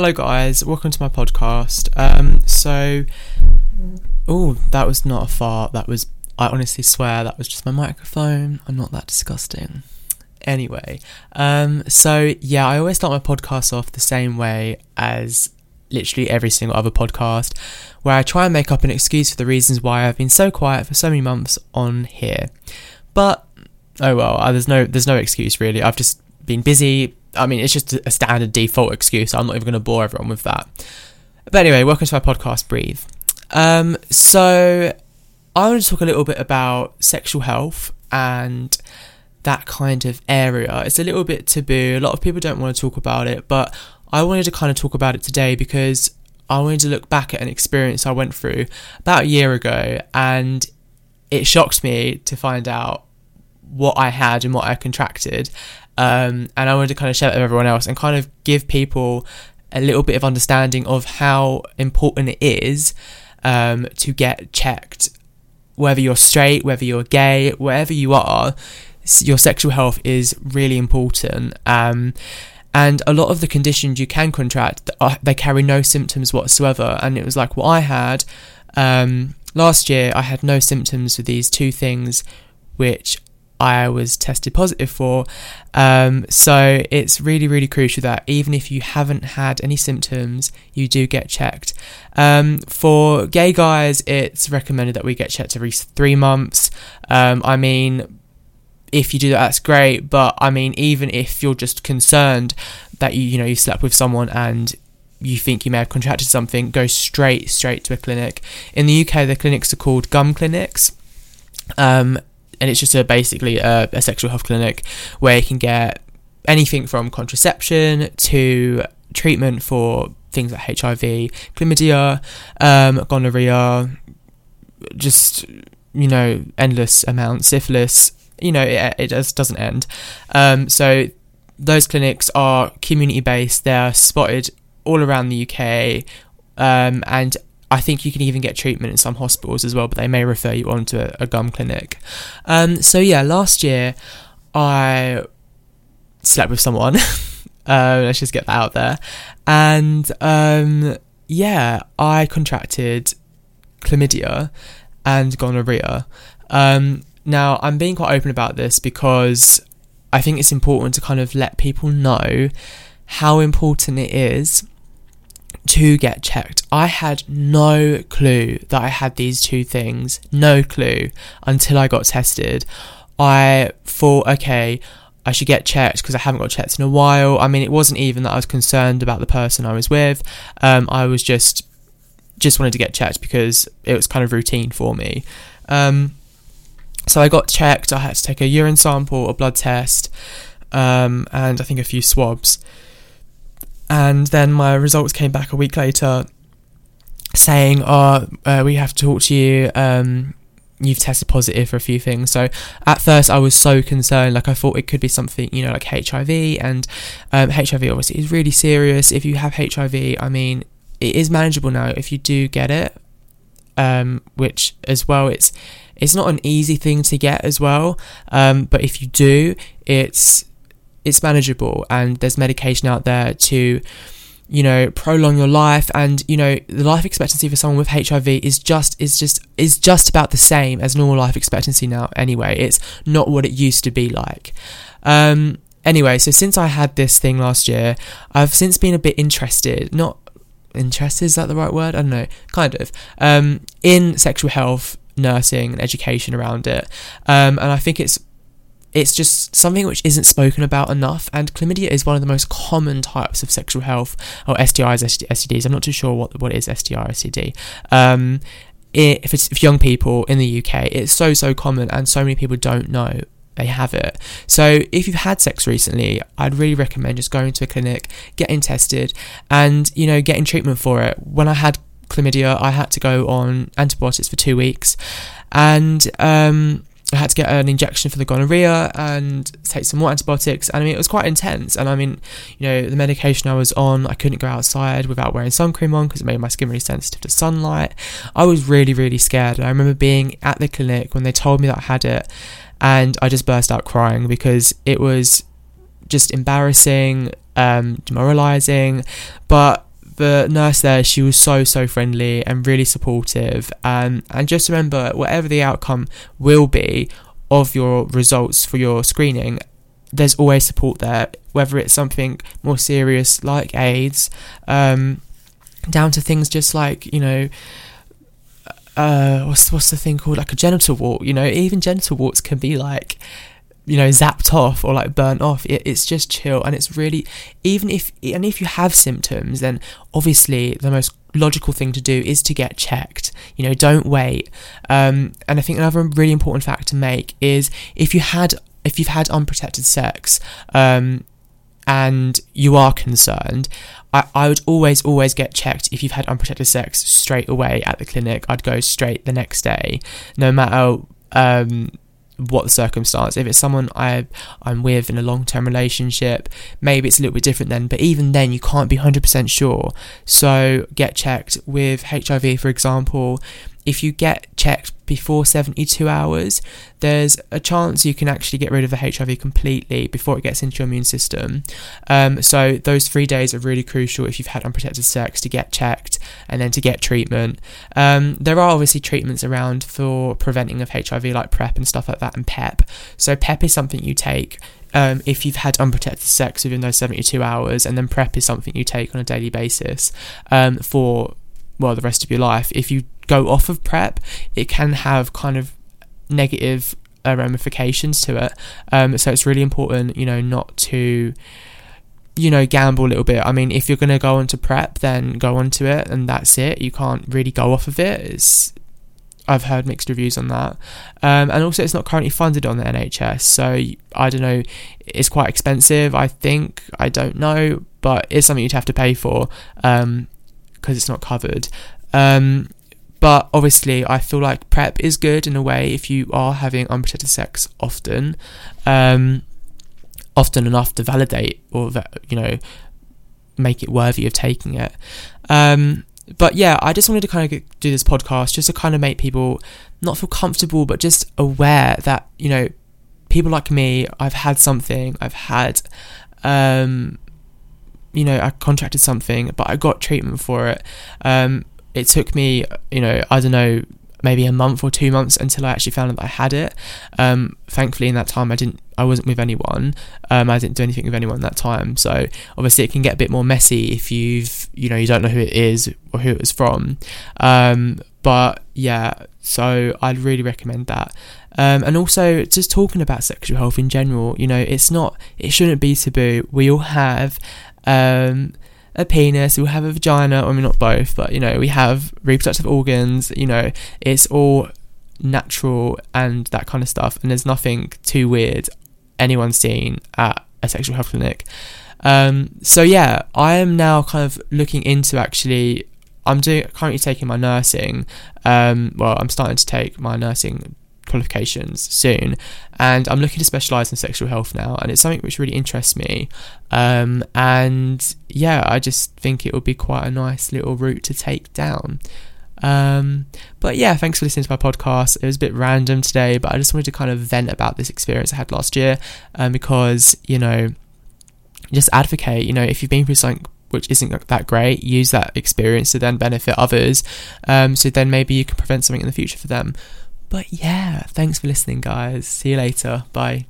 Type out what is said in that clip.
Hello, guys. Welcome to my podcast. Um, so, oh, that was not a fart. That was, I honestly swear, that was just my microphone. I'm not that disgusting. Anyway, um, so yeah, I always start my podcast off the same way as literally every single other podcast, where I try and make up an excuse for the reasons why I've been so quiet for so many months on here. But oh well, uh, there's no there's no excuse really. I've just been busy. I mean, it's just a standard default excuse. I'm not even going to bore everyone with that. But anyway, welcome to my podcast, Breathe. Um, so I want to talk a little bit about sexual health and that kind of area. It's a little bit taboo. A lot of people don't want to talk about it, but I wanted to kind of talk about it today because I wanted to look back at an experience I went through about a year ago and it shocked me to find out what I had and what I contracted. Um, and I wanted to kind of share it with everyone else and kind of give people a little bit of understanding of how important it is um, to get checked. Whether you're straight, whether you're gay, wherever you are, your sexual health is really important. Um, and a lot of the conditions you can contract, they carry no symptoms whatsoever. And it was like what I had um, last year. I had no symptoms for these two things, which I was tested positive for. Um, so it's really, really crucial that even if you haven't had any symptoms, you do get checked. Um, for gay guys, it's recommended that we get checked every three months. Um, I mean, if you do that, that's great. But I mean, even if you're just concerned that you, you know, you slept with someone and you think you may have contracted something, go straight, straight to a clinic. In the UK, the clinics are called GUM clinics. Um, and it's just a basically a, a sexual health clinic where you can get anything from contraception to treatment for things like HIV, chlamydia, um, gonorrhea, just you know endless amounts, syphilis. You know it, it just doesn't end. Um, so those clinics are community based. They're spotted all around the UK, um, and I think you can even get treatment in some hospitals as well, but they may refer you on to a, a GUM clinic. Um, so yeah, last year I slept with someone. uh, let's just get that out there. And um, yeah, I contracted chlamydia and gonorrhea. Um, now I'm being quite open about this because I think it's important to kind of let people know how important it is to get checked. I had no clue that I had these two things, no clue until I got tested. I thought, okay, I should get checked because I haven't got checked in a while. I mean, it wasn't even that I was concerned about the person I was with. Um, I was just just wanted to get checked because it was kind of routine for me. Um, so I got checked. I had to take a urine sample, a blood test, um, and I think a few swabs and then my results came back a week later saying, "Oh, uh, we have to talk to you. Um, you've tested positive for a few things." So at first, I was so concerned. Like I thought it could be something, you know, like HIV, and um, HIV obviously is really serious. If you have HIV, I mean, it is manageable now if you do get it. Um, which as well, it's it's not an easy thing to get as well. Um, but if you do, it's it's manageable and there's medication out there to you know prolong your life. And you know the life expectancy for someone with HIV is just is just is just about the same as normal life expectancy now anyway. It's not what it used to be like. Um anyway so since I had this thing last year I've since been a bit interested not interested is that the right word? I don't know kind of um in sexual health nursing and education around it. Um and I think it's it's just something which isn't spoken about enough. And chlamydia is one of the most common types of sexual health or STIs, STDs. I'm not too sure what what is STI STD. Um, if it's if young people in the UK, it's so so common, and so many people don't know they have it. So if you've had sex recently, I'd really recommend just going to a clinic, getting tested, and you know getting treatment for it. When I had chlamydia, I had to go on antibiotics for two weeks, and um, I had to get an injection for the gonorrhea and take some more antibiotics. And I mean, it was quite intense. And I mean, you know, the medication I was on, I couldn't go outside without wearing sun cream on because it made my skin really sensitive to sunlight. I was really, really scared. And I remember being at the clinic when they told me that I had it, and I just burst out crying because it was just embarrassing, um, demoralizing. But the nurse there, she was so so friendly and really supportive. Um, and just remember, whatever the outcome will be of your results for your screening, there's always support there. Whether it's something more serious like AIDS, um, down to things just like you know. Uh, what's what's the thing called like a genital wart? You know, even genital warts can be like you know zapped off or like burnt off it, it's just chill and it's really even if and if you have symptoms then obviously the most logical thing to do is to get checked you know don't wait. Um, and i think another really important fact to make is if you had if you've had unprotected sex um, and you are concerned I, I would always always get checked if you've had unprotected sex straight away at the clinic. I'd go straight the next day no matter um, what the circumstance. If it's someone I I'm with in a long term relationship, maybe it's a little bit different then. But even then, you can't be hundred percent sure. So get checked with HIV, for example if you get checked before 72 hours, there's a chance you can actually get rid of the HIV completely before it gets into your immune system. Um, so, those three days are really crucial if you've had unprotected sex to get checked and then to get treatment. Um, there are obviously treatments around for preventing of HIV, like PrEP and stuff like that, and PEP. So, PEP is something you take um, if you've had unprotected sex within those 72 hours, and then PrEP is something you take on a daily basis um, for well the rest of your life. If you go off of PrEP, it can have kind of negative uh, ramifications to it. Um, so it's really important, you know, not to you know, gamble a little bit. I mean, if you're going to go onto PrEP, then go onto it and that's it. You can't really go off of it. It's I've heard mixed reviews on that. Um, and also, it's not currently funded on the NHS. So I don't know, it's quite expensive, I think. I don't know, but it's something you'd have to pay for because it's not covered. Um, but obviously, I feel like PrEP is good in a way if you are having unprotected sex often, um, often enough to validate or you know make it worthy of taking it. Um, but yeah, I just wanted to kind of do this podcast just to kind of make people not feel comfortable, but just aware that you know people like me, I've had something, I've had. Um, you know, I contracted something, but I got treatment for it. Um, it took me, you know, I don't know, maybe a month or two months until I actually found out that I had it. Um, thankfully, in that time, I didn't, I wasn't with anyone. Um, I didn't do anything with anyone that time. So obviously, it can get a bit more messy if you've, you know, you don't know who it is or who it was from. Um, but yeah, so I'd really recommend that. Um, and also just talking about sexual health in general, you know, it's not, it shouldn't be taboo. We all have um, a penis, we have a vagina, I mean, not both, but you know, we have reproductive organs, you know, it's all natural and that kind of stuff, and there's nothing too weird anyone's seen at a sexual health clinic. Um, so yeah, I am now kind of looking into actually. I'm doing currently taking my nursing. Um, well, I'm starting to take my nursing qualifications soon, and I'm looking to specialize in sexual health now, and it's something which really interests me. Um, and yeah, I just think it would be quite a nice little route to take down. Um, but yeah, thanks for listening to my podcast. It was a bit random today, but I just wanted to kind of vent about this experience I had last year, um, because you know, just advocate. You know, if you've been through something which isn't that great, use that experience to then benefit others. Um, so then maybe you can prevent something in the future for them. But yeah, thanks for listening, guys. See you later. Bye.